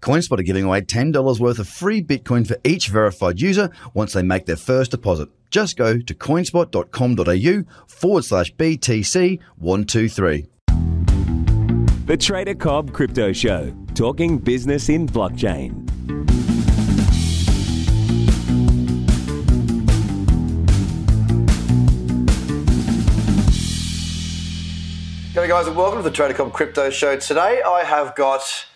CoinSpot are giving away $10 worth of free Bitcoin for each verified user once they make their first deposit. Just go to coinspot.com.au forward slash BTC123. The Trader Cobb Crypto Show, talking business in blockchain. G'day guys and welcome to the Trader Cobb Crypto Show. Today I have got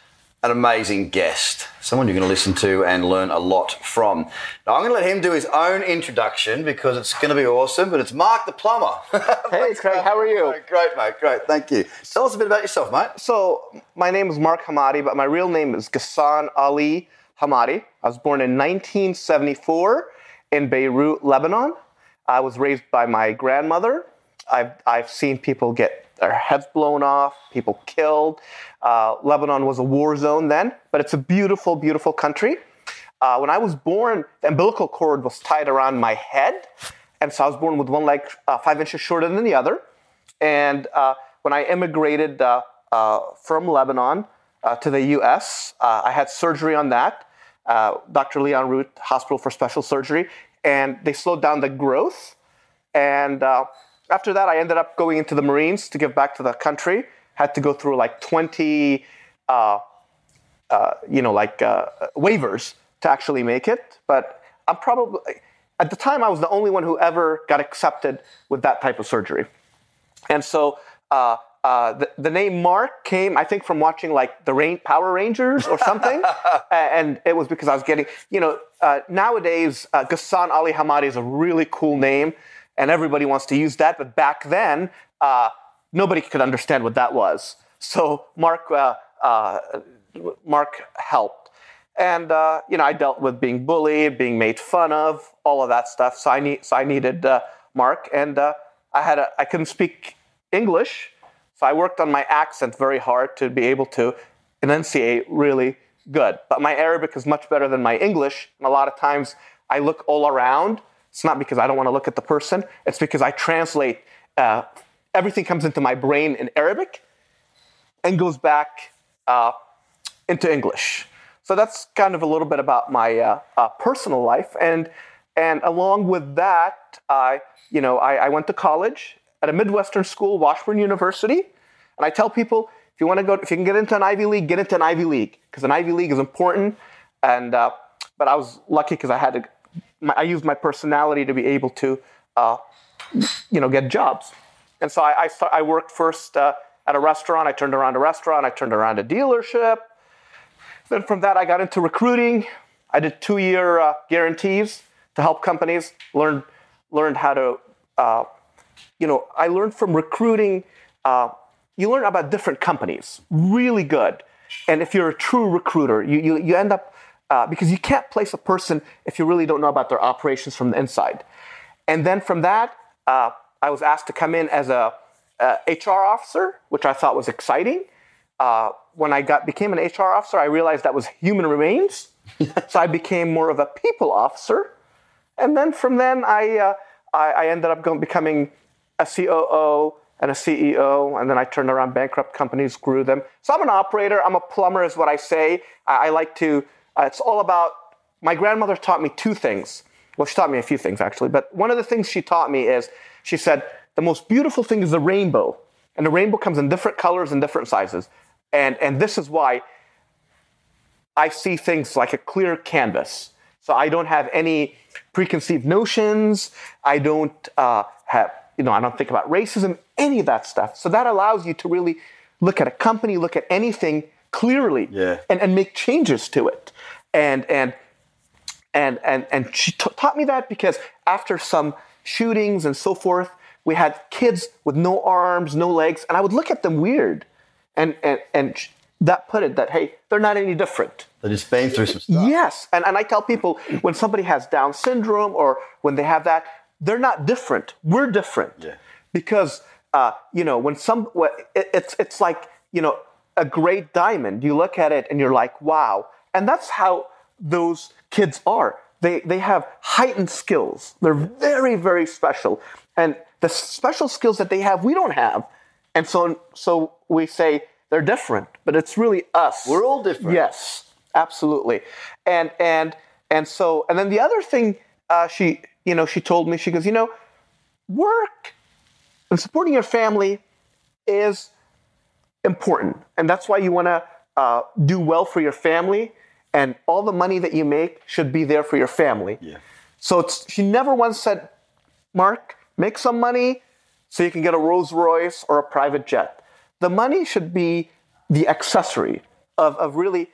an amazing guest, someone you're going to listen to and learn a lot from. Now I'm going to let him do his own introduction because it's going to be awesome, but it's Mark the Plumber. Hey, Craig, how are you? Great, mate, great, thank you. Tell us a bit about yourself, mate. So, my name is Mark Hamade, but my real name is Ghassan Ali Hamade. I was born in 1974 in Beirut, Lebanon. I was raised by my grandmother. I've, I've seen people get their heads blown off, people killed. Uh, Lebanon was a war zone then, but it's a beautiful, beautiful country. Uh, when I was born, the umbilical cord was tied around my head, and so I was born with one leg uh, five inches shorter than the other. And uh, when I immigrated uh, uh, from Lebanon to the US, I had surgery on that, Dr. Leon Root Hospital for Special Surgery, and they slowed down the growth. And after that, I ended up going into the Marines to give back to the country. Had to go through like 20, uh, uh, you know, like uh, waivers to actually make it. But I'm probably, at the time, I was the only one who ever got accepted with that type of surgery. And so uh, uh, the, the name Mark came, I think, from watching like the Rain, Power Rangers or something. And it was because I was getting, you know, uh, nowadays, uh, Ghassan Ali Hamade is a really cool name and everybody wants to use that. But back then, uh, nobody could understand what that was. So Mark, uh, uh, Mark helped. And uh, you know, I dealt with being bullied, being made fun of, all of that stuff. So I need, so I needed Mark, and I had, a, I couldn't speak English, so I worked on my accent very hard to be able to enunciate really good. But my Arabic is much better than my English, and a lot of times I look all around. It's not because I don't want to look at the person; it's because I translate. Uh, everything comes into my brain in Arabic, and goes back uh, into English. So that's kind of a little bit about my uh, uh, personal life, and and along with that, I you know I, I went to college at a Midwestern school, Washburn University, and I tell people if you want to go, if you can get into an Ivy League, get into an Ivy League because an Ivy League is important. And uh, but I was lucky because I had to, my, I used my personality to be able to, uh, you know, get jobs. And so I I, I worked first uh, at a restaurant. I turned around a restaurant. I turned around a dealership. Then from that, I got into recruiting. I did two-year uh, guarantees to help companies learn learned how to. Uh, you know, I learned from recruiting. Uh, you learn about different companies, really good. And if you're a true recruiter, you you, you end up uh, because you can't place a person if you really don't know about their operations from the inside. And then from that, uh, I was asked to come in as a, HR officer, which I thought was exciting. Uh, when I got became an HR officer, I realized that was human remains. so I became more of a people officer. And then from then, I uh, I, I ended up going, becoming a COO and a CEO, and then I turned around bankrupt companies, grew them. So I'm an operator. I'm a plumber, is what I say. I, I like to. Uh, it's all about. My grandmother taught me two things. Well, she taught me a few things actually, but one of the things she taught me is she said the most beautiful thing is the rainbow, and the rainbow comes in different colors and different sizes, and and this is why I see things like a clear canvas. So I don't have any preconceived notions. I don't uh, have, you know, I don't think about racism, any of that stuff. So that allows you to really look at a company, look at anything clearly, Yeah. and, and make changes to it. And and and and and she t- taught me that because after some shootings and so forth, we had kids with no arms, no legs, and I would look at them weird, and and and that put it that hey, they're not any different. They've just been through some stuff. Yes, and, and I tell people when somebody has Down syndrome or when they have that, they're not different. We're different Yeah. because uh, you know, when some, it, it's it's like you know a great diamond. You look at it and you're like, wow. And that's how those kids are. They they have heightened skills. They're very very special, and the special skills that they have, we don't have. And so so we say they're different, but it's really us. We're all different. Yes, absolutely. And and and so and then the other thing uh, she you know she told me she goes you know work and supporting your family is important, and that's why you want to uh, do well for your family, and all the money that you make should be there for your family. Yeah. So it's, she never once said, Mark, make some money so you can get a Rolls Royce or a private jet. The money should be the accessory of, of really,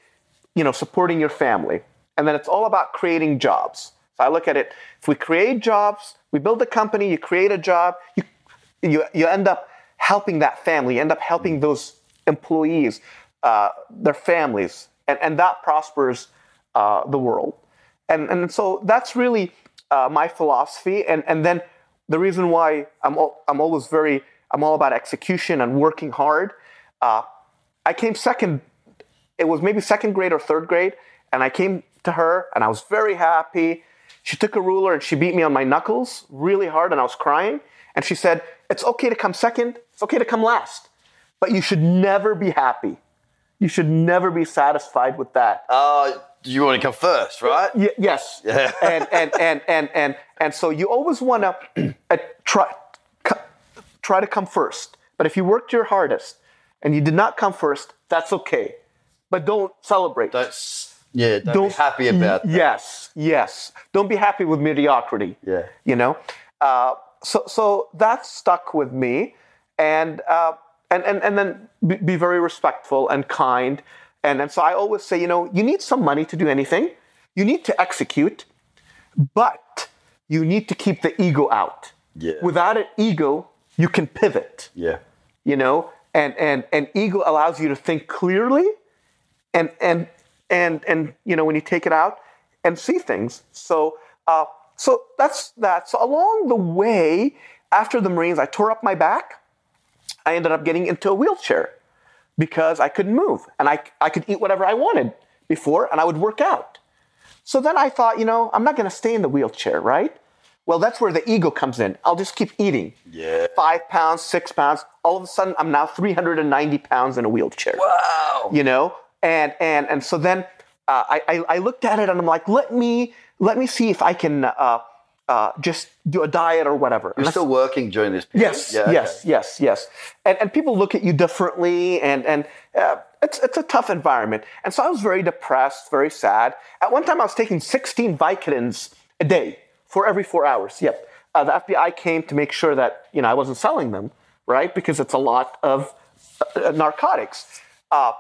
you know, supporting your family. And then it's all about creating jobs. So I look at it, if we create jobs, we build a company, you create a job, you, you, you end up helping that family, you end up helping those employees, uh, their families, and, and that prospers uh, the world. And, and so that's really uh, my philosophy. And, and then the reason why I'm, al- I'm always very, I'm all about execution and working hard. Uh, I came second, it was maybe second grade or third grade, and I came to her and I was very happy. She took a ruler and she beat me on my knuckles really hard, and I was crying. And she said, It's okay to come second, it's okay to come last, but you should never be happy. You should never be satisfied with that. Uh, you want to come first, right? Y- yes. Yeah. and, and, and, and, and, and so you always want to uh, try, try to come first. But if you worked your hardest and you did not come first, that's okay. But don't celebrate. Don't, yeah, don't, be happy about that. Yes, yes. Don't be happy with mediocrity. Yeah. You know? Uh, so, so that stuck with me. And, uh, and, and, and then be, be very respectful and kind. And, and so I always say, you know, you need some money to do anything. You need to execute, but you need to keep the ego out. Yeah. Without an ego, you can pivot Yeah. you know and and and ego allows you to think clearly and and and and you know when you take it out and see things so uh so that's that so along the way after the marines i tore up my back i ended up getting into a wheelchair because i couldn't move and i i could eat whatever i wanted before and i would work out so then i thought you know i'm not going to stay in the wheelchair right well that's where the ego comes in i'll just keep eating Yeah. five pounds, six pounds. All of a sudden, I'm now 390 pounds in a wheelchair. Wow. You know, and and and so then uh, I, I I looked at it and I'm like, let me let me see if I can uh, uh, just do a diet or whatever. You're still working during this period? Yes, Yeah, okay. yes, yes, yes. And and people look at you differently, and and uh, it's it's a tough environment. And so I was very depressed, very sad. At one time, I was taking 16 Vicodins a day for every four hours. Yep. Uh, the FBI came to make sure that you know I wasn't selling them, right? Because it's a lot of uh, narcotics. Uh,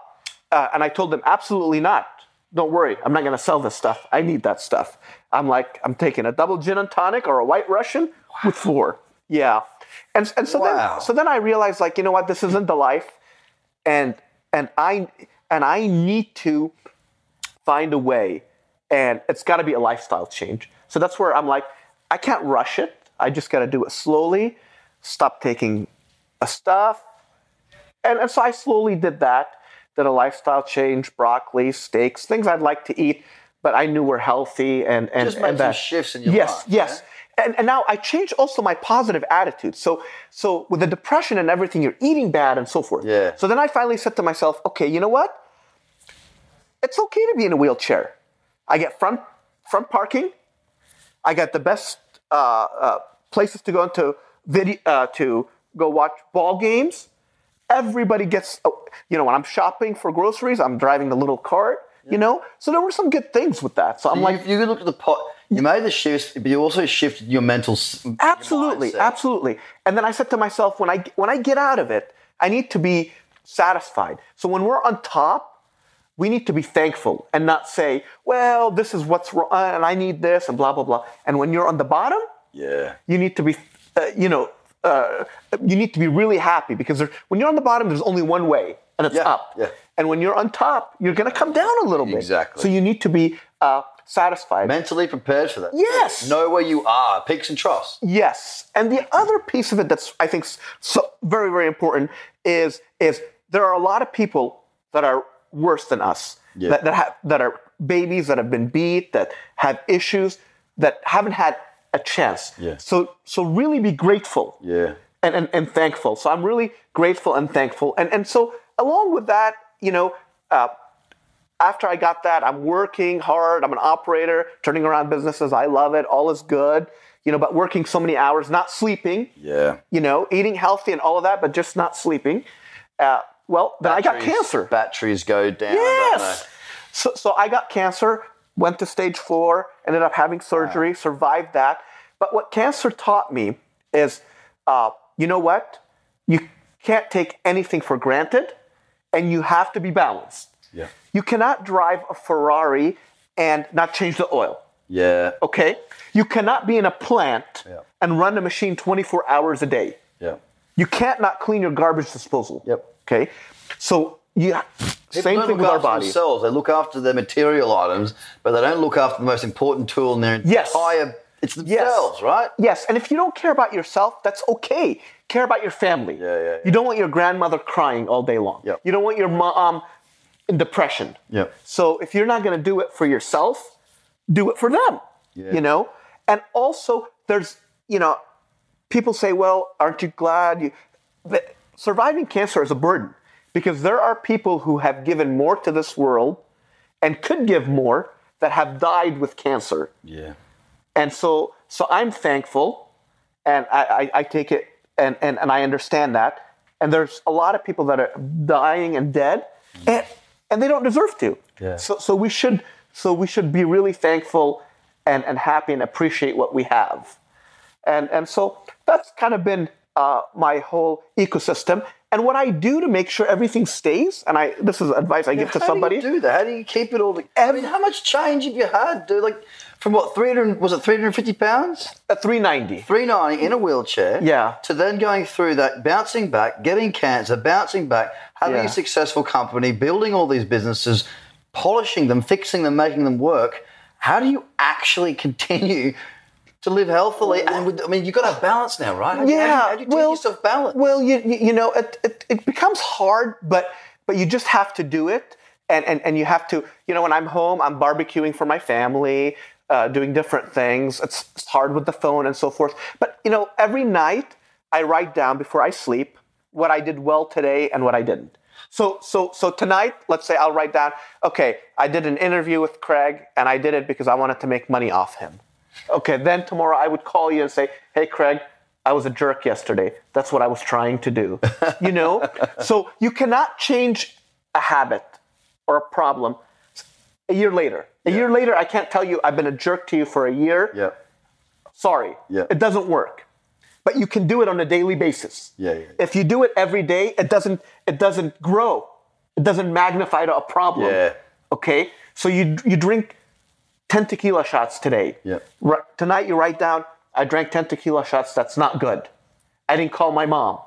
uh, and I told them absolutely not. Don't worry, I'm not going to sell this stuff. I need that stuff. I'm like, I'm taking a double gin and tonic or a white Russian with four. Yeah. And, and so Wow. then so then I realized like, you know what, this isn't the life. And and I and I need to find a way. And it's gotta be a lifestyle change. So that's where I'm like, I can't rush it. I just gotta do it slowly, stop taking a stuff. And, and so I slowly did that, did a lifestyle change, broccoli, steaks, things I'd like to eat, but I knew were healthy and and, Just and that shifts in your yes, life, Yes, And, and now I changed also my positive attitude. So so with the depression and everything, you're eating bad and so forth. Yeah. So then I finally said to myself, okay, you know what? It's okay to be in a wheelchair. I get front front parking. I got the best uh, uh, places to go into video uh, to go watch ball games. Everybody gets, oh, you know, when I'm shopping for groceries, I'm driving the little cart. You know, so there were some good things with that. So I'm You, like, you look at the pot. You made the shifts, but you also shifted your mental. s- your absolutely, absolutely. And then I said to myself, when I when I get out of it, I need to be satisfied. So when we're on top, we need to be thankful and not say, well, this is what's wrong, and I need this, and blah blah blah. And when you're on the bottom, Yeah. you need to be, uh, you know, uh, you need to be really happy because there, when you're on the bottom, there's only one way, and it's Yeah, up. yeah. And when you're on top, you're going to come down a little bit. Exactly. So you need to be uh, satisfied. Mentally prepared for that. Yes. Know where you are, peaks and troughs. Yes, and the other piece of it that's I think so very very important is is there are a lot of people that are worse than us Yeah. that that have that are babies that have been beat that have issues that haven't had a chance. Yeah. So so really be grateful Yeah. and, and, and thankful. So I'm really grateful and thankful. And and so along with that, you know, uh, after I got that, I'm working hard. I'm an operator, turning around businesses. I love it. All is good. You know, but working so many hours, not sleeping. Yeah. You know, eating healthy and all of that, but just not sleeping. Uh, well, then I got cancer. Batteries go down. Yes. So, so I got cancer, went to stage four, ended up having surgery, survived that. But what cancer taught me is, uh, you know what? You can't take anything for granted, and you have to be balanced. Yeah. You cannot drive a Ferrari and not change the oil. Yeah. Okay? You cannot be in a plant Yeah. and run a machine 24 hours a day. Yeah. You can't not clean your garbage disposal. Yep. Okay? So you People same thing look with our themselves. They look after their material items, but they don't look after the most important tool in their Yes. entire. It's themselves, right? Yes, and if you don't care about yourself, that's okay. Care about your family. Yeah, yeah, yeah. You don't want your grandmother crying all day long. Yep. You don't want your mom um, in depression. Yep. So if you're not going to do it for yourself, do it for them. Yeah. You know? And also there's, you know, people say, "Well, aren't you glad you surviving cancer is a burden because there are people who have given more to this world and could give more that have died with cancer." Yeah. and so so I'm thankful, and I, I, I take it and, and and I understand that. And there's a lot of people that are dying and dead, and and they don't deserve to. Yeah. So so we should so we should be really thankful and and happy and appreciate what we have, and and so that's kind of been uh, my whole ecosystem. And what I do to make sure everything stays, and I this is advice I give to How somebody. do you do that? How do you keep it all? To, I mean, how much change have you had, dude? Like, from what three hundred was it three hundred fifty pounds? At 390. 390 in a wheelchair. Yeah. To then going through that, bouncing back, getting cancer, bouncing back, having Yeah. a successful company, building all these businesses, polishing them, fixing them, making them work. How do you actually continue to live healthily? And with, I mean, you've got to have balance now, right? How do you- yeah, How do you, how do you teach well, yourself balance? Well, you you, you know, it, it it becomes hard, but but you just have to do it, and and and you have to, you know, when I'm home, I'm barbecuing for my family, uh, doing different things. It's, it's hard with the phone and so forth, but you know, every night I write down before I sleep what I did well today and what I didn't. So so so tonight, let's say I'll write down, okay, I did an interview with Craig, and I did it because I wanted to make money off him. Okay, then tomorrow I would call you and say, "Hey, Craig, I was a jerk yesterday. That's what I was trying to do." You know, so you cannot change a habit or a problem a year later. A year later, I can't tell you I've been a jerk to you for a year. yeah. Sorry, Yeah. it doesn't work. But you can do it on a daily basis. Yeah, yeah. If you do it every day, it doesn't it doesn't grow. It doesn't magnify to a problem. Yeah. Okay, so you you drink ten tequila shots today. Yeah. Ri- tonight you write down, I drank ten tequila shots. That's not good. I didn't call my mom.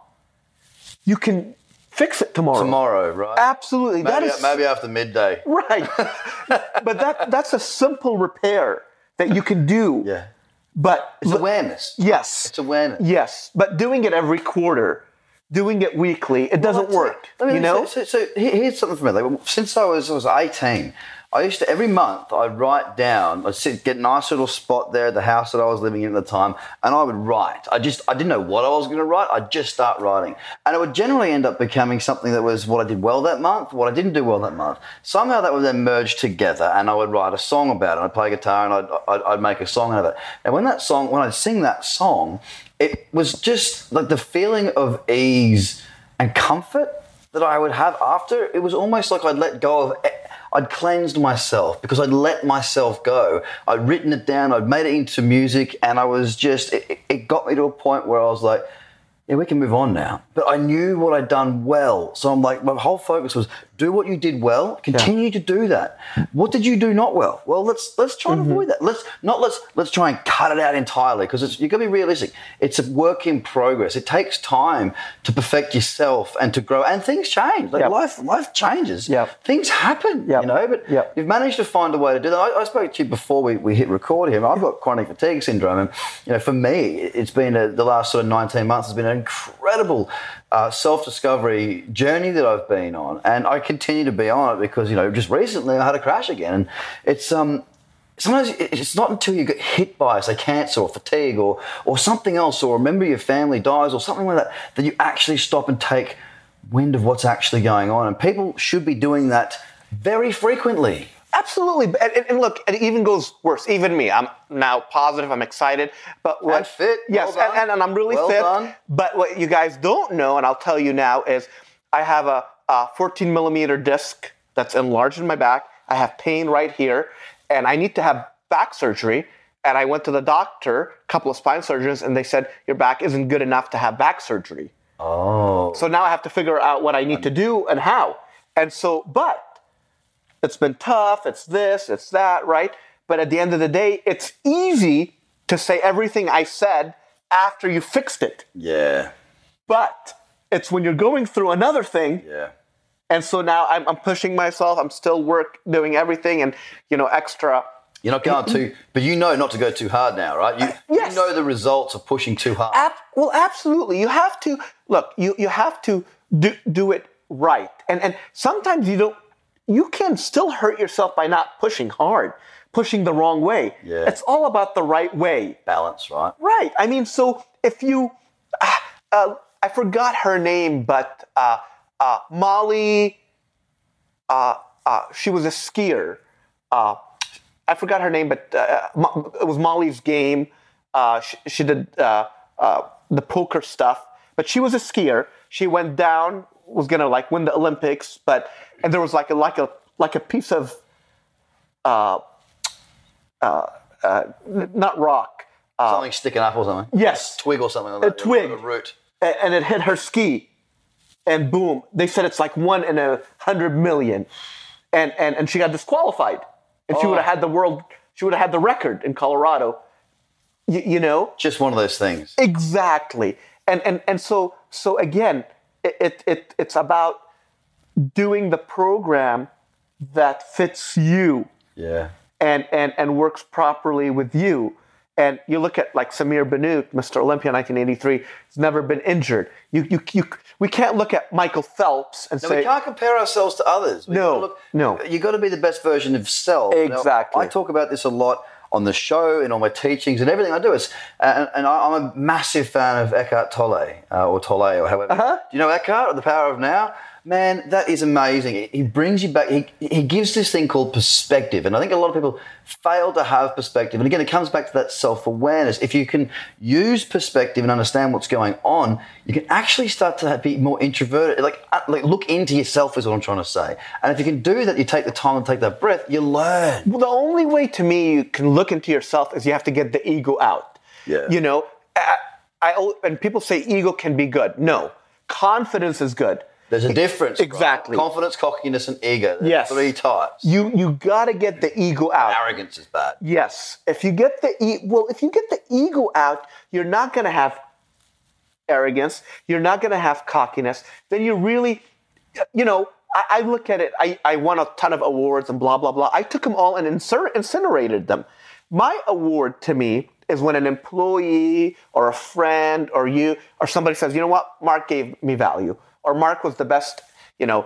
You can fix it tomorrow. Tomorrow, right? Absolutely. that Maybe, is maybe after midday. right. but that that's a simple repair that you can do. Yeah. But It's awareness. yes. It's awareness. Yes, but doing it every quarter, doing it weekly, it doesn't Well, work. I mean, you know? So, so, so here's something for me. Like, since I was I was 18, I used to every month I'd write down. I'd sit, get a nice little spot there at the house that I was living in at the time, and I would write. I just I didn't know what I was going to write. I'd just start writing, and it would generally end up becoming something that was what I did well that month, what I didn't do well that month. Somehow that would then merge together, and I would write a song about it. I'd play guitar, and I'd, I'd, I'd make a song out of it. And when that song, when I'd sing that song, it was just like the feeling of ease and comfort that I would have after. It was almost like I'd let go of. I'd cleansed myself because I'd let myself go. I'd written it down. I'd made it into music, and I was just. It, it got me to a point where I was like, "Yeah, we can move on now." But I knew what I'd done well, so I'm like, my whole focus was Do what you did well. Continue to do that. What did you do not well? Well, let's let's try and Mm-hmm. avoid that. Let's not let's let's try and cut it out entirely because you've got to be realistic. It's a work in progress. It takes time to perfect yourself and to grow. And things change. Like Yep. life life changes. Yep. Things happen. Yep. You know, but Yep. you've managed to find a way to do that. I, I spoke to you before we, we hit record here. I've got chronic fatigue syndrome, and you know, for me, it's been a, the last sort of nineteen months has been an incredible uh, self discovery journey that I've been on, and I continue to be on it because you know, just recently I had a crash again, and it's um. Sometimes it's not until you get hit by, say, cancer or fatigue or, or something else, or a member of your family dies or something like that, that you actually stop and take wind of what's actually going on. And people should be doing that very frequently. Absolutely, and, and- and look, it even goes worse. Even me, I'm now positive. I'm excited, but what, And fit. Yes, Well and, and, and I'm really Well fit. done. But what you guys don't know, and I'll tell you now, is I have a, a 14 millimeter disc that's enlarged in my back. I have pain right here, and I need to have back surgery. And I went to the doctor, a couple of spine surgeons, and they said your back isn't good enough to have back surgery. Oh. So now I have to figure out what I need to do and how. And so, but it's been tough, it's this, it's that, right? But at the end of the day, it's easy to say everything I said after you fixed it. Yeah. But it's when you're going through another thing, Yeah. and so now I'm, I'm pushing myself, I'm still work doing everything and you know, extra. You're not going too, but you know not to go too hard now, right? You, Yes. you know the results of pushing too hard. Ab- well, absolutely. You have to look. You you have to do do it right, and and sometimes you don't. You can still hurt yourself by not pushing hard, pushing the wrong way. Yeah. It's all about the right way. Balance, right? Right. I mean, so if you, uh, uh, I forgot her name, but uh, uh, Molly, uh, uh, she was a skier. Uh, I forgot her name, but uh, it was Molly's game. Uh, she, she did uh, uh, the poker stuff, but she was a skier. She went down, was gonna like win the Olympics, but and there was like a like a like a piece of uh, uh, uh, not rock. something sticking up or something. Yes. Twig or something like that. twig. A root. a- and it hit her ski, and boom! They said it's like one in a hundred million, and and and she got disqualified, and she would have had the world, she would have had the record in Colorado. Y- you know Just one of those things. exactly, and and and so so again, it, it it it's about doing the program that fits you Yeah. and and and works properly with you. And you look at like Samir Bannout, Mr. Olympia, 1983, he's never been injured. You, you, you, we can't look at Michael Phelps and No, say, we can't compare ourselves to others. We No, look- no. You got to be the best version of self. Now, Exactly. I talk about this a lot on the show and on my teachings and everything I do. Is and, and I, I'm a massive fan of Eckhart Tolle uh, or Tolle or however. Uh-huh. Do you know Eckhart or the Power of Now? Man, that is amazing. He- brings you back. He, he gives this thing called perspective, and I think a lot of people fail to have perspective. And again, it comes back to that self awareness. If you can use perspective and understand what's going on, you can actually start to be more introverted. Like, uh, like look into yourself is what I'm trying to say. And if you can do that, you take the time and take that breath, you learn. well, the only way to me you can look into yourself is you have to get the ego out. Yeah. You know, I, I and people say ego can be good. No, confidence is good. There's a difference. right? Exactly. Confidence, cockiness, and ego. There's Yes. Three types. You you got to get the ego out. Arrogance is bad. Yes. If you get the e- well, if you get the ego out, you're not going to have arrogance. You're not going to have cockiness. Then you really, you know, I, I look at it. I, I won a ton of awards and blah blah blah. I took them all and incinerated them. My award to me is when an employee or a friend or you or somebody says, you know what, Mark gave me value, or Mark was the best, you know,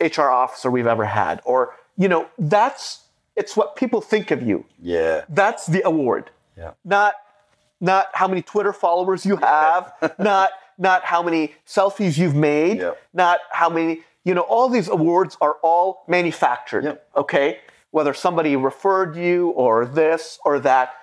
HR officer we've ever had, or you know, that's it's what people think of you. Yeah. That's the award. Yeah. Not not how many Twitter followers you have, not not how many selfies you've made, Yeah. not how many, you know, all these awards are all manufactured. Yep. Okay? Whether somebody referred you or this or that,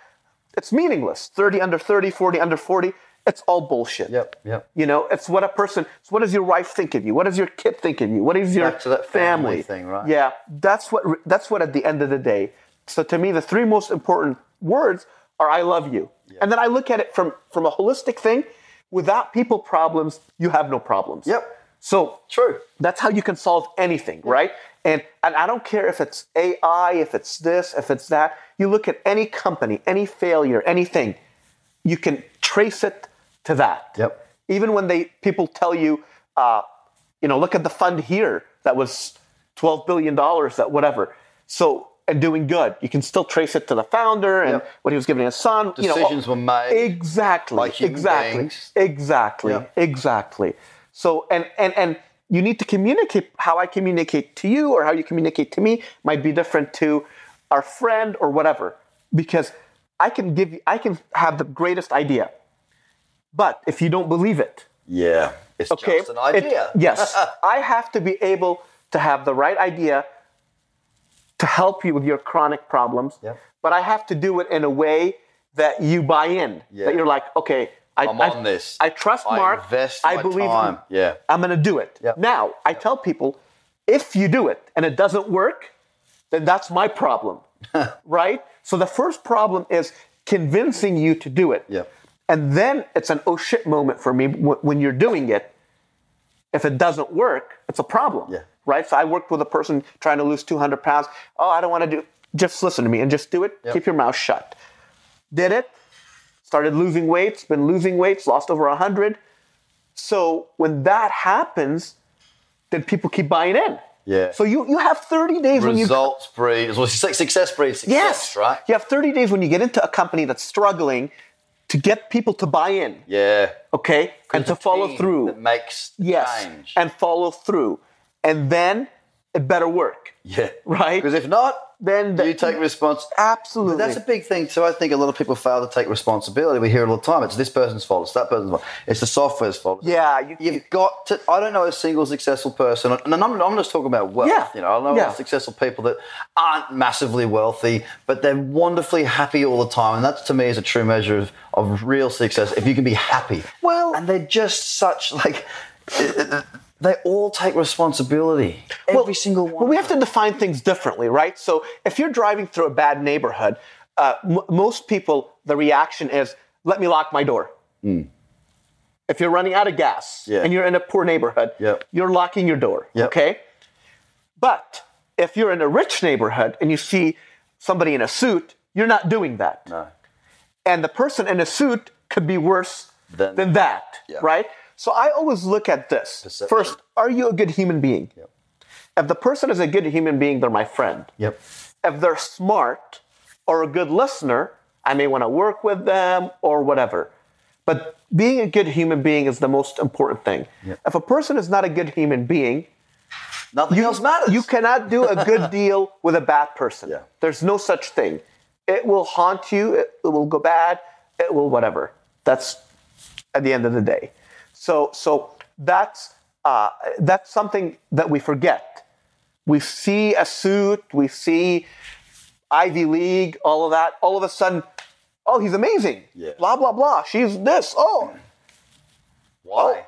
it's meaningless. 30 under 30, 40 under 40, it's all bullshit. Yep. Yep. You know, it's what a person. It's what does your wife think of you? What does your kid think of you? What is your Back to that family thing, right? Yeah, that's what. That's what. At the end of the day, so to me, the three most important words are "I love you," and then I look at it from from a holistic thing. Without people problems, you have no problems. Yep. So True. that's how you can solve anything, right? And and I don't care if it's AI, if it's this, if it's that. You look at any company, any failure, anything, you can trace it to that. Yep. Even when they people tell you, uh, you know, look at the fund here that was twelve billion dollars, that whatever. So and doing good, you can still trace it to the founder and Yep. what he was giving his son. you know, Decisions were made exactly, exactly, beings. exactly, Yeah. exactly. So and and and you need to communicate how I communicate to you or how you communicate to me might be different to our friend or whatever because I can give you I can have the greatest idea. But if you don't believe it, Yeah. It's okay? just an idea. It- yes. I have to be able to have the right idea to help you with your chronic problems. Yep. But I have to do it in a way that you buy in. Yeah. That you're like, okay, I, I'm I- on this. I trust I Mark. I believe time. him. Yeah. I'm going to do it. Yep. Now, I tell people, if you do it and it doesn't work, then that's my problem. right? So the first problem is convincing you to do it. Yep. And then it's an oh shit moment for me wh- when you're doing it. If it doesn't work, it's a problem. Yeah. Right? So I worked with a person trying to lose 200 pounds. Oh, I don't want to do Just listen to me and just do it. Yep. Keep your mouth shut. Did it. Started losing weights, been losing weights, lost over 100. So when that happens, then people keep buying in. Yeah. So you, you have 30 days when you Results breed. Well, su- success breeds success, Yes. right? You have 30 days when you get into a company that's struggling to get people to buy in, Yeah. okay? And to follow through. That makes yes. change. And follow through. And then it better work. yeah. Right? Because if not, Then the- you take response. Absolutely. But that's a big thing too. I think a lot of people fail to take responsibility. We hear it all the time. It's this person's fault. It's that person's fault. It's the software's fault. Yeah, you- You've got to. I don't know a single successful person, and I'm, I'm just talking about wealth. Yeah, You know, I know yeah. successful people that aren't massively wealthy, but they're wonderfully happy all the time, and that to me is a true measure of, of real success. If you can be happy. Well- and they're just such like. They all take responsibility. Every single one. Well, we have to define things differently, right? So if you're driving through a bad neighborhood, uh, m- most people, the reaction is, let me lock my door. If you're running out of gas. Yeah. and you're in a poor neighborhood, Yep. you're locking your door, Yep. okay? But if you're in a rich neighborhood and you see somebody in a suit, you're not doing that. No. And the person in a suit could be worse Than- than, that, Yeah. right? So I always look at this. Perception. First, are you a good human being? Yep. If the person is a good human being, they're my friend. Yep. If they're smart or a good listener, I may want to work with them or whatever. But being a good human being is the most important thing. If a person is not a good human being, Nothing else matters. you cannot do a good deal with a bad person. Yeah. There's no such thing. It will haunt you, it, it will go bad, it will whatever. That's at the end of the day. So so that's uh, that's something that we forget. We see a suit, we see Ivy League, all of that. All of a sudden, oh, he's amazing. Yeah. Blah blah blah. She's this. Oh, Why?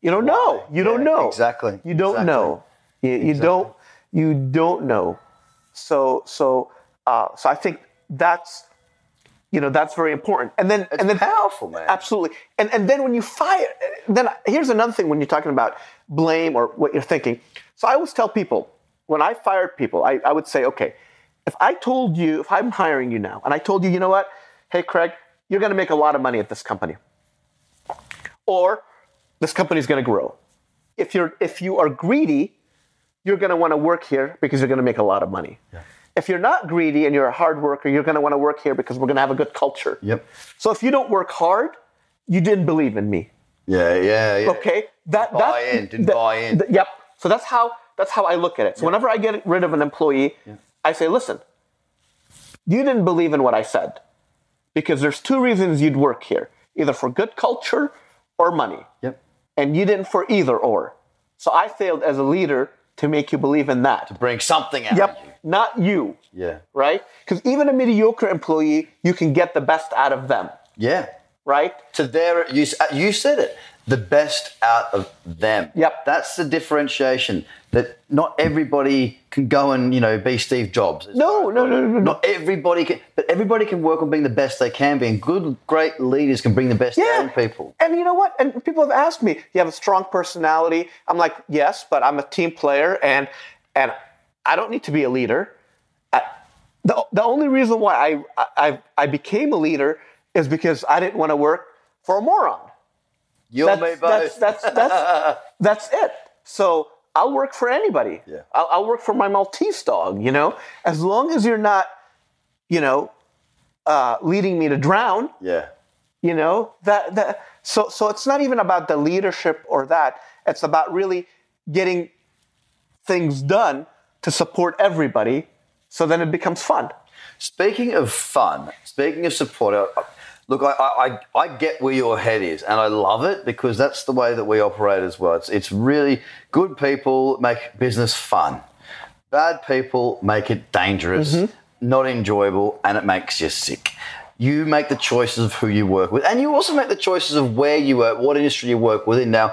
you don't know. You don't know. exactly, You don't exactly. know. You, you don't. You don't know. So so uh, so I think that's you know that's very important. And then It's and then powerful, man. Absolutely. And and then when you fire, then here's another thing when you're talking about blame or what you're thinking. So I always tell people when I fired people, I, I would say, okay, if I told you, if I'm hiring you now, and I told you, you know what, hey Craig, you're going to make a lot of money at this company, or this company's going to grow. If you're if you are greedy, you're going to want to work here because you're going to make a lot of money. If you're not greedy and you're a hard worker, you're going to want to work here because we're going to have a good culture. Yep. So if you don't work hard, you didn't believe in me. Yeah, yeah, yeah. Okay, that Buy that- in, didn't that- buy in. yep. So that's how that's how I look at it. So whenever I get rid of an employee, I say, listen, you didn't believe in what I said because there's two reasons you'd work here: either for good culture or money, Yep. and you didn't for either or. So I failed as a leader to make you believe in that. To bring something out Yep, of you. Not you. Yeah. Right? Because even a mediocre employee, you can get the best out of them. Yeah. Right? To their, you, uh, you said it. the best out of them. Yep. That's the differentiation. That not everybody can go and you know be Steve Jobs. No, no, no, no, no. Not everybody can, but everybody can work on being the best they can be, and good, great leaders can bring the best out in people. And you know what? And people have asked me, "You have a strong personality." I'm like, "Yes, but I'm a team player, and and I don't need to be a leader." I, the the only reason why I I I became a leader is because I didn't want to work for a moron. You That's both. that's that's that's, that's it. So I'll work for anybody. Yeah. I'll, I'll work for my Maltese dog. You know, as long as you're not, you know, uh, leading me to drown yeah. you know that that so so it's not even about the leadership or that it's about really getting things done to support everybody so then it becomes fun Speaking of fun, speaking of support, uh, look, I, I, I I get where your head is, and I love it because that's the way that we operate as well. It's, it's really good people make business fun, bad people make it dangerous, mm-hmm. not enjoyable, and it makes you sick. You make the choices of who you work with, and you also make the choices of where you work, what industry you work within. Now,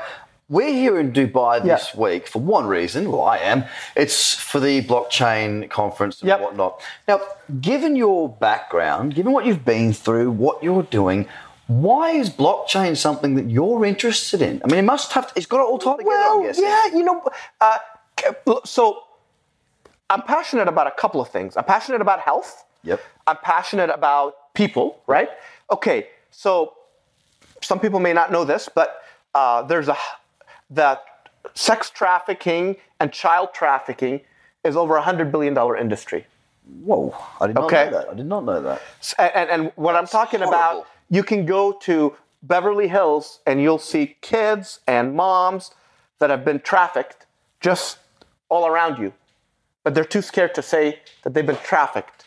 we're here in Dubai this Yeah. week for one reason. Well, I am. It's for the blockchain conference and Yep. whatnot. Now, given your background, given what you've been through, what you're doing, why is blockchain something that you're interested in? I mean, it must have. it's got it all tied together. Well yeah you know uh, so i'm passionate about a couple of things i'm passionate about health Yep. i'm passionate about people right okay so some people may not know this but uh, there's a that sex trafficking and child trafficking is over a hundred billion dollar industry Whoa! I did not Okay. know that. I did not know that. And, and, what I'm talking about, you can go to Beverly Hills and you'll see kids and moms that have been trafficked just all around you, but they're too scared to say that they've been trafficked.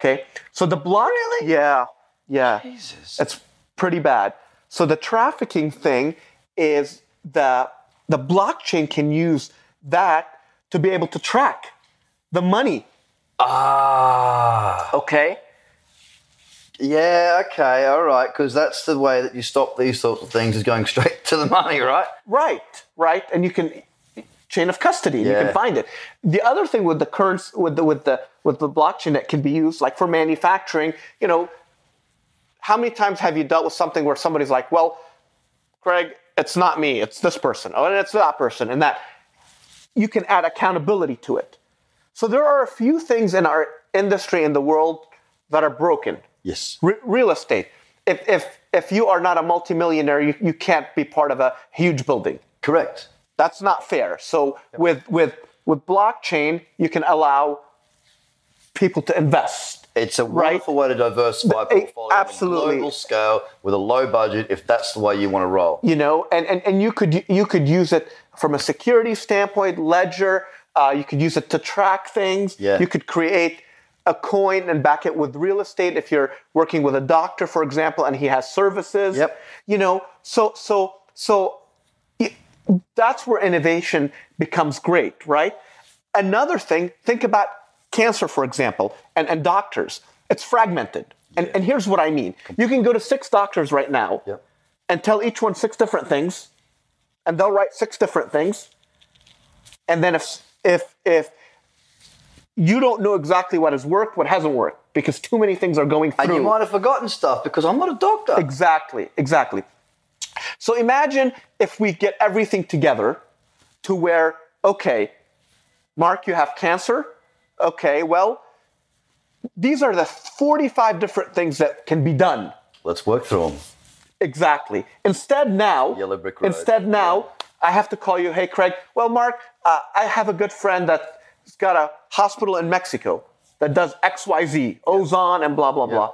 Okay, so the block. Really? Yeah, yeah. Jesus. It's pretty bad. So the trafficking thing is the the blockchain can use that to be able to track the money. Ah. Okay. Yeah. Okay. All right. Because that's the way that you stop these sorts of things is going straight to the money, right? Right, right, and you can chain of custody. and You can find it. The other thing with the current with the with the with the blockchain that can be used, like for manufacturing, you know, how many times have you dealt with something where somebody's like, "Well, Greg, it's not me, it's this person, oh, and it's that person," and that you can add accountability to it. So there are a few things in our industry in the world that are broken. Yes. Re- real estate. If, if, if you are not a multimillionaire, you, you can't be part of a huge building. Correct. That's not fair. So with, with, with blockchain, you can allow people to invest. It's a Right. wonderful way to diversify The- eh, portfolio on absolutely. a global scale with a low budget if that's the way you want to roll. You know, and, and, and you could you could use it from a security standpoint, ledger. Uh, you could use it to track things. Yeah. You could create a coin and back it with real estate if you're working with a doctor, for example, and he has services. Yep. You know, so so so that's where innovation becomes great, right? Another thing, think about cancer, for example, and, and doctors. It's fragmented. And, and here's what I mean. You can go to six doctors right now Yep. and tell each one six different things, and they'll write six different things. And then if if if you don't know exactly what has worked, what hasn't worked, because too many things are going through. And you might have forgotten stuff because I'm not a doctor. Exactly, exactly. So imagine if we get everything together to where, okay, Mark, you have cancer. Okay, well, these are the 45 different things that can be done. Let's work through them. Exactly. Instead, now, Yellow brick road. instead now, I have to call you. Hey, Craig. Well, Mark, uh, I have a good friend that's got a hospital in Mexico that does X, Y, Z, ozone, and blah blah blah.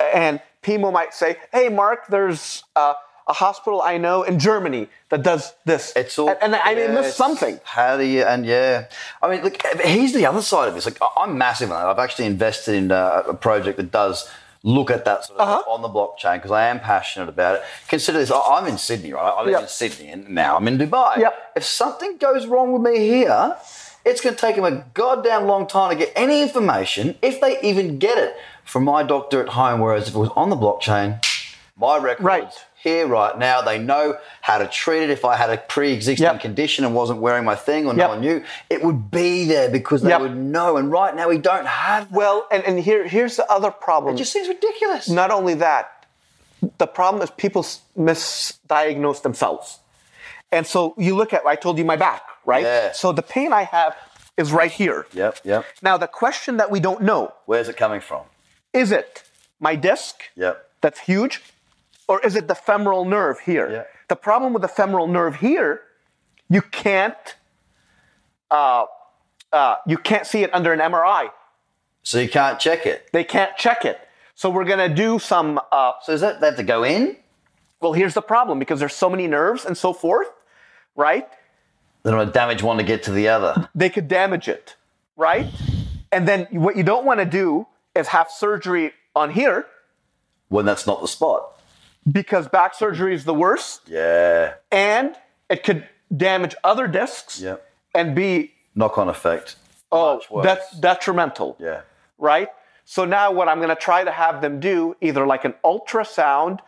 And Pimo might say, Hey, Mark, there's uh, a hospital I know in Germany that does this. It's all. and, and I mean, yeah, it's- something. How do you? And yeah, I mean, look. Here's the other side of this. Like, I'm massive on that. I've actually invested in uh, a project that does look at that sort of Uh-huh. on the blockchain because I am passionate about it. Consider this. I'm in Sydney, right? I live Yep. in Sydney, and now I'm in Dubai. Yep. If something goes wrong with me here. It's going to take them a goddamn long time to get any information, if they even get it, from my doctor at home. Whereas if it was on the blockchain, my records, Right. Here right now. They know how to treat it. If I had a pre-existing Yep. condition and wasn't wearing my thing or no Yep. one knew, it would be there because they Yep. would know. And right now we don't have that. Well, and, and here here's the other problem. It just seems ridiculous. Not only that, the problem is people misdiagnose themselves. And so you look at, I told you my back, right? Yeah. So the pain I have is right here. Yep, yep. Now, the question that we don't know Where's it coming from? is it my disc Yep. that's huge, or is it the femoral nerve here? Yeah. The problem with the femoral nerve here, you can't, uh, uh, you can't see it under an MRI. So you can't check it. They can't check it. So we're gonna do some. Uh, So is that they have to go in? well, here's the problem because there's so many nerves and so forth, right? They don't want to damage one to get to the other. They could damage it, right? And then what you don't want to do is have surgery on here When that's not the spot. Because back surgery is the worst, Yeah. and it could damage other discs Yeah. and be Knock on effect. oh that's detrimental. Yeah. right? So now what I'm going to try to have them do either like an ultrasound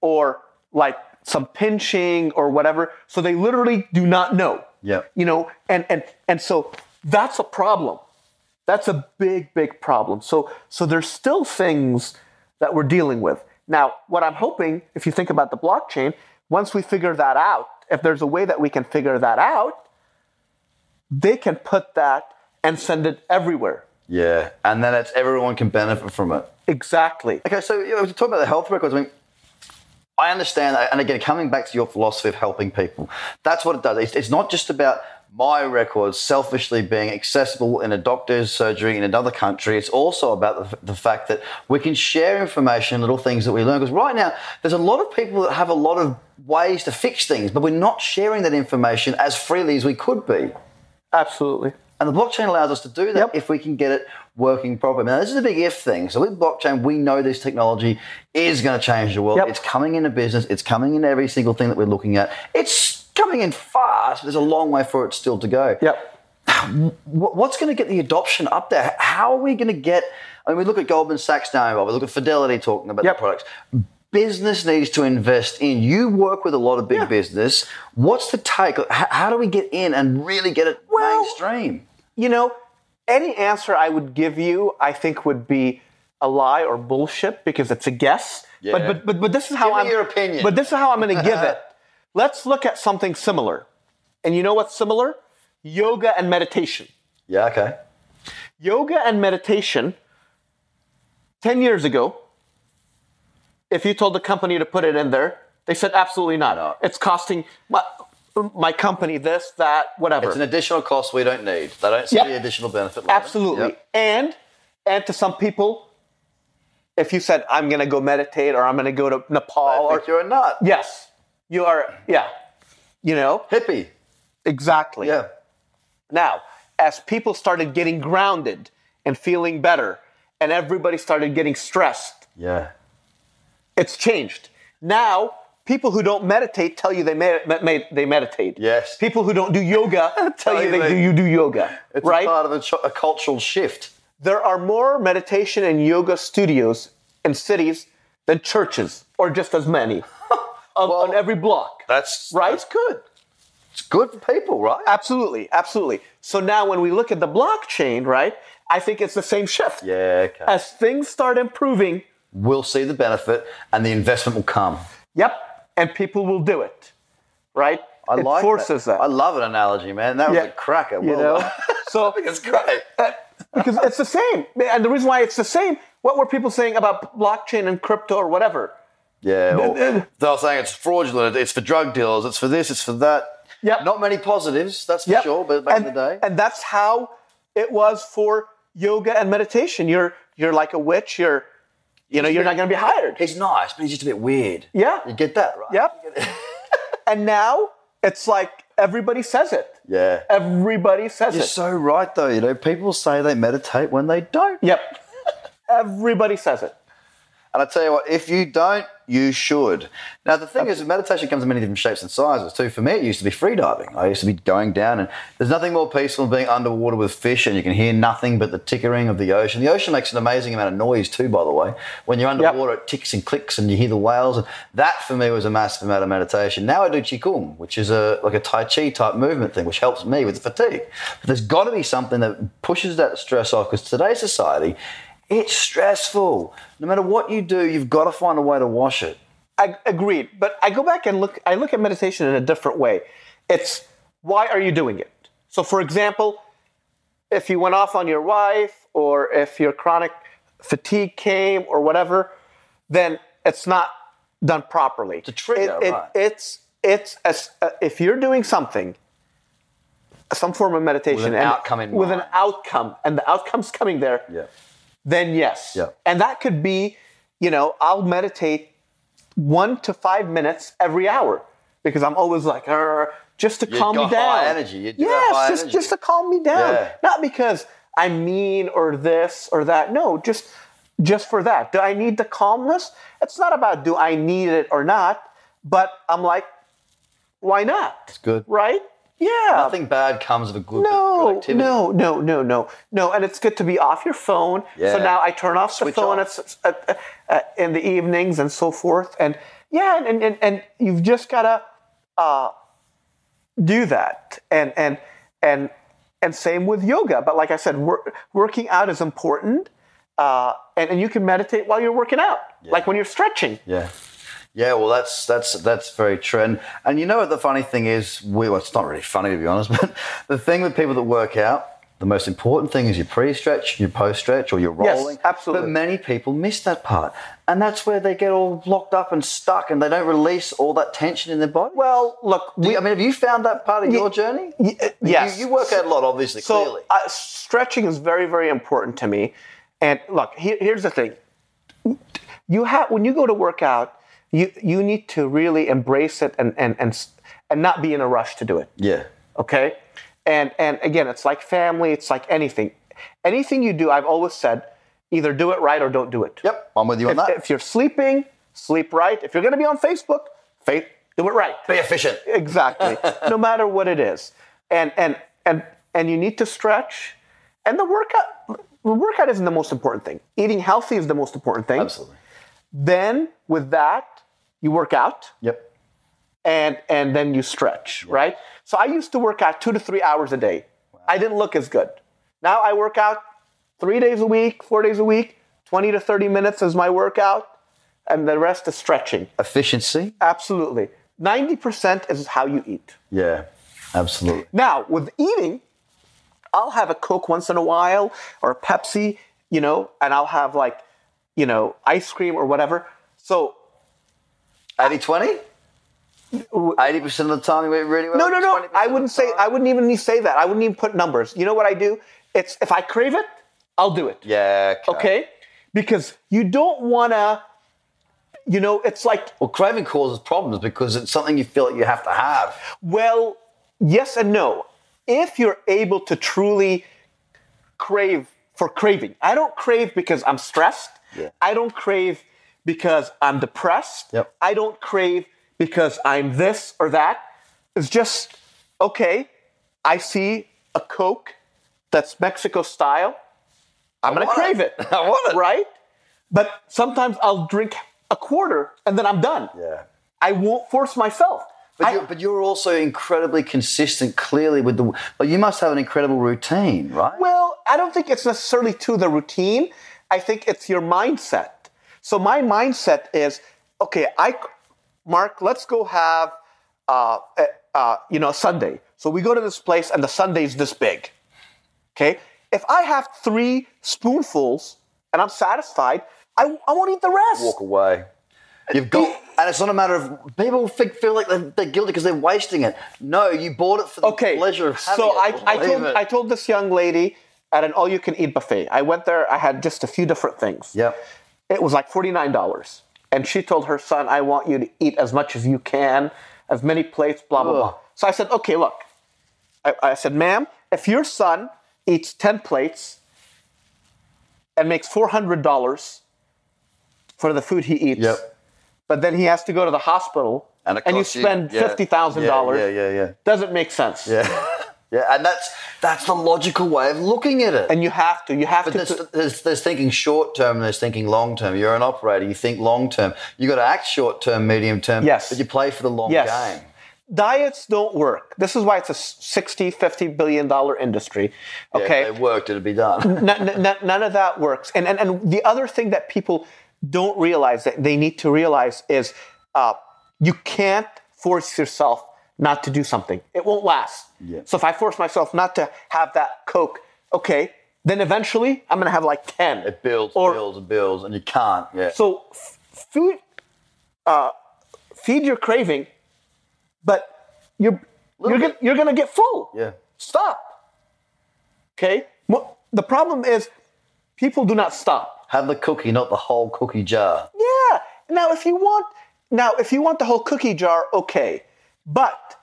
or like some pinching or whatever so they literally do not know. Yeah. You know, and and and so that's a problem. That's a big big problem. So so there's still things that we're dealing with. Now, what I'm hoping if you think about the blockchain, once we figure that out, if there's a way that we can figure that out, they can put that and send it everywhere. Yeah. And then it's everyone can benefit from it. Exactly. Okay, so you know, talking about the health records, I mean, I understand that, and again, coming back to your philosophy of helping people, that's what it does. It's, it's not just about my records selfishly being accessible in a doctor's surgery in another country. It's also about the, the fact that we can share information, little things that we learn. Because right now, there's a lot of people that have a lot of ways to fix things, but we're not sharing that information as freely as we could be. Absolutely. And the blockchain allows us to do that Yep. if we can get it working properly. Now, this is a big if thing. So with blockchain, we know this technology is going to change the world. Yep. It's coming into business. It's coming into every single thing that we're looking at. It's coming in fast. There's a long way for it still to go. Yep. What's going to get the adoption up there? How are we going to get? I mean, we look at Goldman Sachs now involved. We look at Fidelity talking about Yep. the products. Business needs to invest in. You work with a lot of big Yeah. business. What's the take? How, do we get in and really get it Well, mainstream? You know, any answer I would give you, I think would be a lie or bullshit because it's a guess. Yeah. But, but but but this is how Give me I'm your opinion. But this is how I'm going to give it. Let's look at something similar. And you know what's similar? Yoga and meditation. Yeah. Okay. Yoga and meditation 10 years ago, if you told the company to put it in there, they said absolutely not. No. It's costing my, my company this, that, whatever. It's an additional cost we don't need. They don't see Yep. the additional benefit. later. Absolutely. Yep. And and to some people, if you said I'm going to go meditate or I'm going to go to Nepal or you're a nut. yes, you are. Yeah, you know Hippie. exactly. Yeah. Now, as people started getting grounded and feeling better, and everybody started getting stressed, Yeah. it's changed. Now, people who don't meditate tell you they med- med- they meditate. Yes. People who don't do yoga tell you you they, they- do you do yoga. It's right? part of a, ch- a cultural shift. there are more meditation and yoga studios in cities than churches, or just as many on, on every block. That's Right? That's good. It's good for people, right? Absolutely, absolutely. So now when we look at the blockchain, right, I think it's the same shift. Yeah. Okay. As things start improving, we'll see the benefit, and the investment will come. yep, and people will do it, right? I it like forces that. I love an analogy, man. That was Yeah. a cracker. you Well know, done. so it's great. Uh, because it's the same, and the reason why it's the same. What were people saying about blockchain and crypto or whatever? Yeah. uh, they're saying it's fraudulent. It's for drug dealers. It's for this. It's for that. Yep. Not many positives, that's for Yep. sure. But back and, in the day, and that's how it was for yoga and meditation. You're you're like a witch. You're you know you're not going to be hired. he's nice, but he's just a bit weird. Yeah. You get that, right? Yep. and now it's like everybody says it. Yeah. Everybody says it. You're so right, though. You know, people say they meditate when they don't. yep. Everybody says it. And I tell you what, if you don't, you should. Now, the thing is, meditation comes in many different shapes and sizes too. For me, it used to be freediving. I used to be going down, and there's nothing more peaceful than being underwater with fish, and you can hear nothing but the tickering of the ocean. The ocean makes an amazing amount of noise too, by the way. When you're underwater, it ticks and clicks, and you hear the whales. And that, for me, was a massive amount of meditation. Now I do qigong, which is a like a tai chi type movement thing, which helps me with the fatigue. But there's got to be something that pushes that stress off, because today's society it's stressful. No matter what you do, you've got to find a way to wash it. I agreed, but I go back and look. I look at meditation in a different way. It's why are you doing it? So, for example, if you went off on your wife, or if your chronic fatigue came, or whatever, then it's not done properly. It's a trigger, It- it- right. It's it's as, uh, if you're doing something, some form of meditation, With an and outcome with an outcome, and the outcome's coming there Yeah. Then yes. Yeah. And that could be, you know, I'll meditate one to five minutes every hour because I'm always like, just to calm me down. energy. You do have yes, just energy. just to calm me down. Yeah. Not because I'm mean or this or that. No, just just for that. Do I need the calmness? It's not about do I need it or not, but I'm like, why not? It's good. Right? Yeah. Nothing bad comes of a good No, productivity. no, no, no, no, no. And it's good to be off your phone. Yeah. So now I turn off Switch the phone off. At, at, in the evenings and so forth. And yeah, and and, and you've just gotta uh, do that. And and and and same with yoga. But like I said, wor- working out is important. Uh, and, and you can meditate while you're working out, like when you're stretching. Yeah. Yeah, well, that's that's that's very true. And, and you know what the funny thing is? We, well, it's not really funny to be honest, but the thing with people that work out, the most important thing is your pre-stretch, your post-stretch, or your rolling. Yes, absolutely. But many people miss that part, and that's where they get all locked up and stuck, and they don't release all that tension in their body. Well, look, Do you- I mean, have you found that part of your journey? y- uh, yes. You, you work out a lot, obviously, So clearly. uh, stretching is very, very important to me. And look, here, here's the thing: you have when you go to work out, you you need to really embrace it and and and and not be in a rush to do it. yeah. Okay, and and again, it's like family. It's like anything. Anything you do, I've always said, either do it right or don't do it. Yep, I'm with you on If, that. if you're sleeping, sleep right. If you're going to be on Facebook, fa- do it right. Be efficient. Exactly. no matter what it is. And and and and you need to stretch. And the workout the workout isn't the most important thing. Eating healthy is the most important thing. Absolutely. Then with that, you work out Yep. and and then you stretch, right? So I used to work out 2 to 3 hours a day. I didn't look as good. Now I work out 3 days a week, 4 days a week, 20 to 30 minutes is my workout and the rest is stretching. Efficiency. Absolutely. 90% is how you eat. Yeah. Absolutely. Now, with eating, I'll have a Coke once in a while or a Pepsi, you know, and I'll have like, you know, ice cream or whatever. So, 80 20? 80% of the time you eat really well? no, no, no. I wouldn't say. I wouldn't even say that. I wouldn't even put numbers. You know what I do? It's if I crave it, I'll do it. Yeah. Okay? Because you don't want to, you know, it's like, Well, craving causes problems because it's something you feel like you have to have. well, yes and no. If you're able to truly crave for craving, I don't crave because I'm stressed. Yeah. I don't crave because I'm depressed. Yep. I don't crave because I'm this or that. It's just, okay, I see a Coke that's Mexico style. I'm going to crave it. it. I want it. Right? But sometimes I'll drink a quarter and then I'm done. Yeah. I won't force myself. But, I- you're, but you're also incredibly consistent, clearly, with the. Like you must have an incredible routine, right? Well, I don't think it's necessarily to the routine. I think it's your mindset. So my mindset is, okay, I, Mark, let's go have, uh, uh, uh, you know, sundae. So we go to this place and the sundae is this big. Okay, if I have three spoonfuls and I'm satisfied, I, I won't eat the rest. Walk away. You've got, and it's not a matter of people feel feel like they're, they're guilty because they're wasting it. No, you bought it for the okay. pleasure of having so it. I, I told. I told this young lady at an all-you-can-eat buffet. I went there. I had just a few different things. Yep. It was like forty nine dollars, and she told her son, "I want you to eat as much as you can, as many plates, blah blah blah." So I said, "Okay, look." I, I said, "Ma'am, if your son eats ten plates and makes four hundred dollars for the food he eats. Yep. But then he has to go to the hospital And, it you spend yeah, fifty thousand dollars. Yeah, yeah, yeah, Doesn't make sense. yeah. yeah, and that's that's the logical way of looking at it. And you have to. You have But to. there's, put- there's, there's thinking short term and there's thinking long term. You're an operator, you think long term. you got to act short term, medium term, Yes. but you play for the long Yes. game. diets don't work. This is why it's a 60, 50 billion dollar industry. Yeah, Okay. If it worked, it'd be done. N- n- n- none of that works. And, and and the other thing that people don't realize that they need to realize is uh, you can't force yourself not to do something. It won't last. Yeah. So if I force myself not to have that Coke, okay, then eventually I'm gonna have like ten. It builds, Or- builds, and builds, and you can't. Yeah. So f- food, uh, feed your craving, but you're you're gonna, you're gonna get full. yeah. Stop. Okay. Well, the problem is people do not stop. Have the cookie, not the whole cookie jar. Yeah. Now, if you want, now if you want the whole cookie jar, okay, but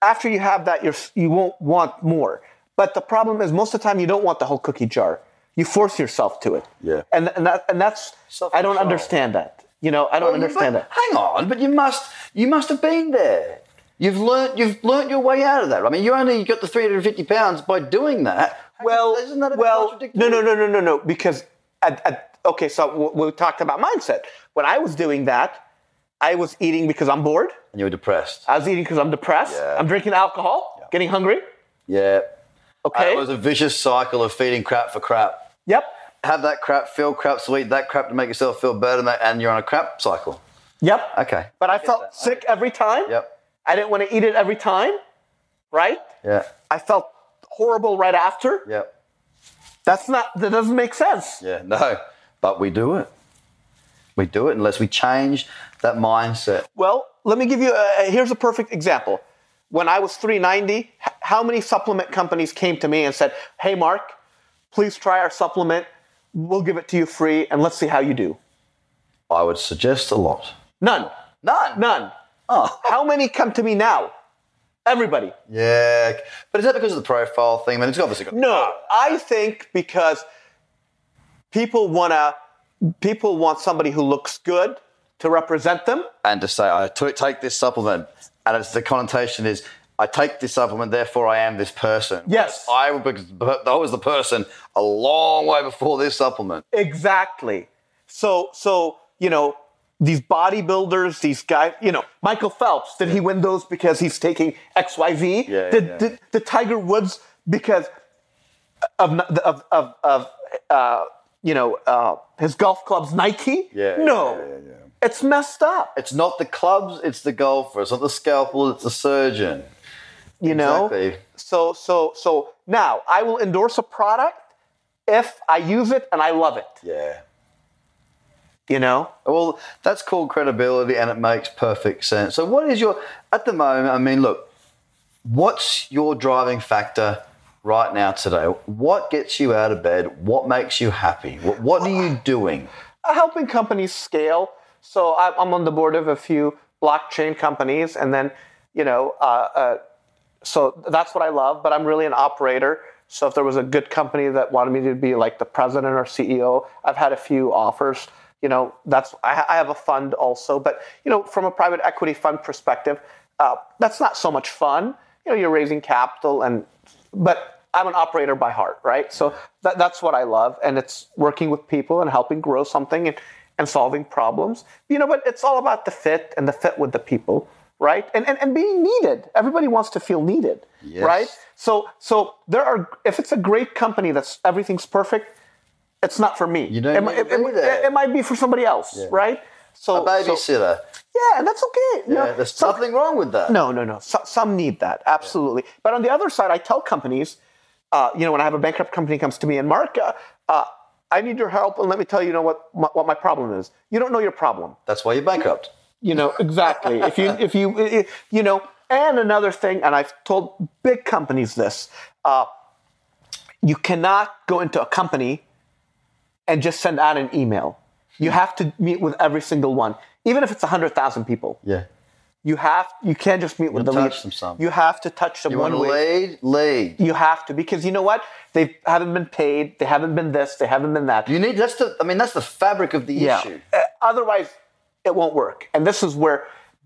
after you have that, you're you won't want more. But the problem is, most of the time, you don't want the whole cookie jar. You force yourself to it. Yeah. And and that and that's I don't understand that. You know, I don't Well, understand but that. Hang on, but you must you must have been there. You've learnt you've learnt your way out of that. I mean, you only got the 350 pounds by doing that. Well, isn't that a well, no, no, no, no, no, no. Because at, at, okay, so we talked about mindset. When I was doing that, I was eating because I'm bored. And you were depressed. I was eating because I'm depressed. Yeah. I'm drinking alcohol, getting hungry. Yeah. Okay. Uh, it was a vicious cycle of feeding crap for crap. yep. Have that crap, feel crap, so eat that crap to make yourself feel better, and you're on a crap cycle. Yep. Okay. But I get felt that. sick every time. Yep. I didn't want to eat it every time. Right. Yeah. I felt horrible right after. Yep. That's not. That doesn't make sense. Yeah. No. But we do it. We do it unless we change that mindset. Well, let me give you. A, here's a perfect example. When I was 390, how many supplement companies came to me and said, "Hey, Mark, please try our supplement. We'll give it to you free, and let's see how you do." I would suggest a lot. None. None. None. Oh. How many come to me now? Everybody. Yeah. But is that because of the profile thing? I mean, it's obviously got No, I think because people wanna people want somebody who looks good to represent them. and to say I take this supplement, and it's the connotation is I take this supplement, therefore I am this person. Yes. I was I was the person a long way before this supplement. Exactly. So so you know these bodybuilders, these guys, you know Michael Phelps. Did he win those because he's taking X Y Z? Yeah, Did, yeah. did Tiger Woods because of of of, of uh, you know uh, his golf clubs Nike? Yeah, No. yeah, yeah. It's messed up. It's not the clubs, it's the golfer. It's not the scalpel, it's the surgeon. you know Exactly. so so so now i will endorse a product if i use it and i love it Yeah. you know Well, that's called credibility and it makes perfect sense. So, what is your, at the moment, I mean, look, what's your driving factor right now today? What gets you out of bed? What makes you happy? What, what are you doing? Helping companies scale so i'm on the board of a few blockchain companies and then you know uh, uh, so that's what i love but i'm really an operator so if there was a good company that wanted me to be like the president or ceo i've had a few offers you know that's i, I have a fund also but you know from a private equity fund perspective uh, that's not so much fun you know you're raising capital and but i'm an operator by heart right? So that, that's what i love and it's working with people and helping grow something and, and solving problems. You know but it's all about the fit and the fit with the people right? And, and, and being needed. Everybody wants to feel needed Yes. right? So so there are if it's a great company that's everything's perfect it's not for me. You don't it, it, it- it might be for somebody else right so A babysitter. so- yeah and that's okay you yeah, know, there's some- nothing wrong with that. no, no, no. So, some need that, absolutely. But on the other side, I tell companies, uh, you know, when I have a bankrupt company comes to me and Mark, uh, uh, I need your help, and let me tell you, you know what my, what my problem is. You don't know your problem. That's why you're bankrupt. You know exactly. if you if you i- you know, and another thing, and I've told big companies this, uh, you cannot go into a company and just send out an email. You have to meet with every single one, even if it's hundred thousand people Yeah. You have you can't just meet with the touch lead. them some. You have to touch them You one way. lead? Lead. You have to because you know what? They haven't been paid. They haven't been this. They haven't been that. You need that's the I mean that's the fabric of the issue. Uh, otherwise, it won't work. And this is where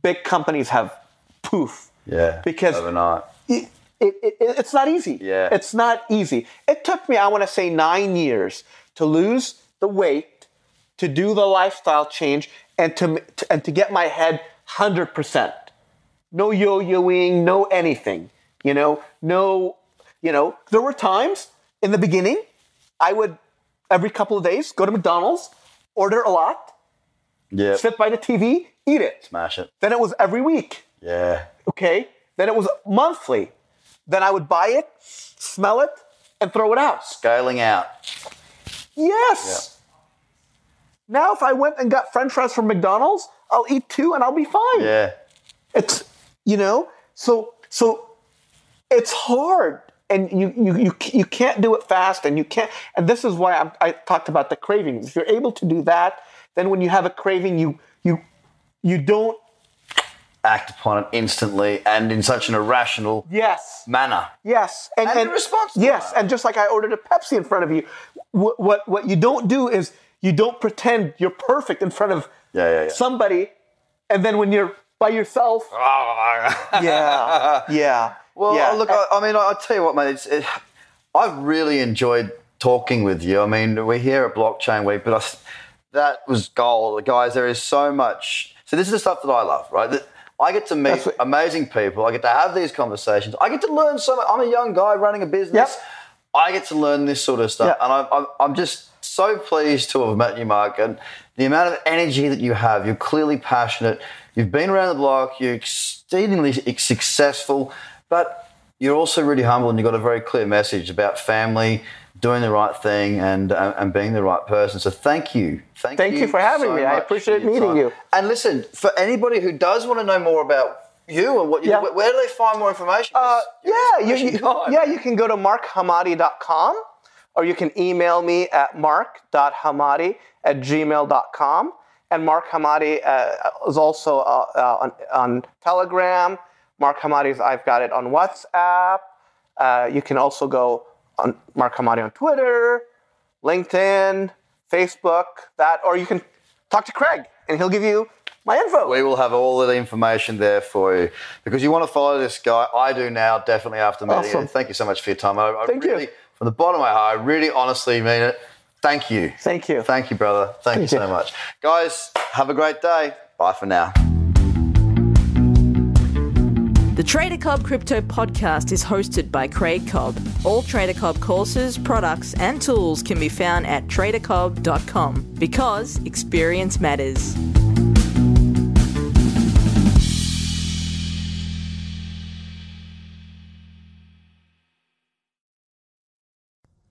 big companies have poof. Yeah. Because overnight. it, it, it, it's not easy. Yeah. It's not easy. It took me, I want to say, nine years to lose the weight, to do the lifestyle change, and to, to and to get my head hundred percent. No yo-yoing, no anything. You know, no. You know, there were times in the beginning, I would every couple of days go to McDonald's, order a lot, Yeah. sit by the TV, eat it. Smash it. Then it was every week. Yeah. Okay. Then it was monthly. Then I would buy it, smell it, and throw it out. Scaling out. Yes. Now, if I went and got French fries from McDonald's, I'll eat two and I'll be fine. Yeah. It's you know, so so it's hard, and you you you you can't do it fast, and you can't. And this is why I'm, I talked about the cravings. If you're able to do that, then when you have a craving, you you you don't. Act upon it instantly and in such an irrational Yes. manner. Yes, and, And irresponsible. Yes, and just like I ordered a Pepsi in front of you, what, what what you don't do is you don't pretend you're perfect in front of Yeah, yeah, yeah. somebody, and then when you're by yourself, ah. yeah, yeah. Well, yeah. look, I, I mean, I, will tell you what, mate. It's, it, I've really enjoyed talking with you. I mean, we're here at Blockchain Week, but I, that was gold, guys. There is so much. So this is the stuff that I love, right? That I get to meet what- amazing people. I get to have these conversations. I get to learn so much. I'm a young guy running a business. Yep. I get to learn this sort of stuff, Yeah. and I'm, I'm, I'm just so pleased to have met you, Mark. And the amount of energy that you have, you're clearly passionate. You've been around the block. You're exceedingly successful, but you're also really humble, and you've got a very clear message about family, doing the right thing, and uh, and being the right person. So thank you, thank, Thank you for having me. I appreciate meeting time. you. And listen, for anybody who does want to know more about you and what you Yeah. do, where do they find more information? Uh, yeah, you, you- yeah, you can go to markhamade.com or you can email me at mark.hamade at gmail.com. And Mark Hamade uh, is also uh, uh, on, on Telegram. Mark Hamade's, I've got it on WhatsApp. Uh, you can also go on Mark Hamade on Twitter, LinkedIn, Facebook, that, or you can talk to Craig and he'll give you my info. We will have all of the information there for you because you want to follow this guy. I do now, definitely after meeting Awesome. Thank you so much for your time. I, I Thank you. Really, from the bottom of my heart, I really honestly mean it. Thank you. Thank you. Thank you, brother. Thank, you so you. much. Guys, have a great day. Bye for now. The Trader Cobb Crypto Podcast is hosted by Craig Cobb. All Trader Cobb courses, products, and tools can be found at tradercobb.com because experience matters.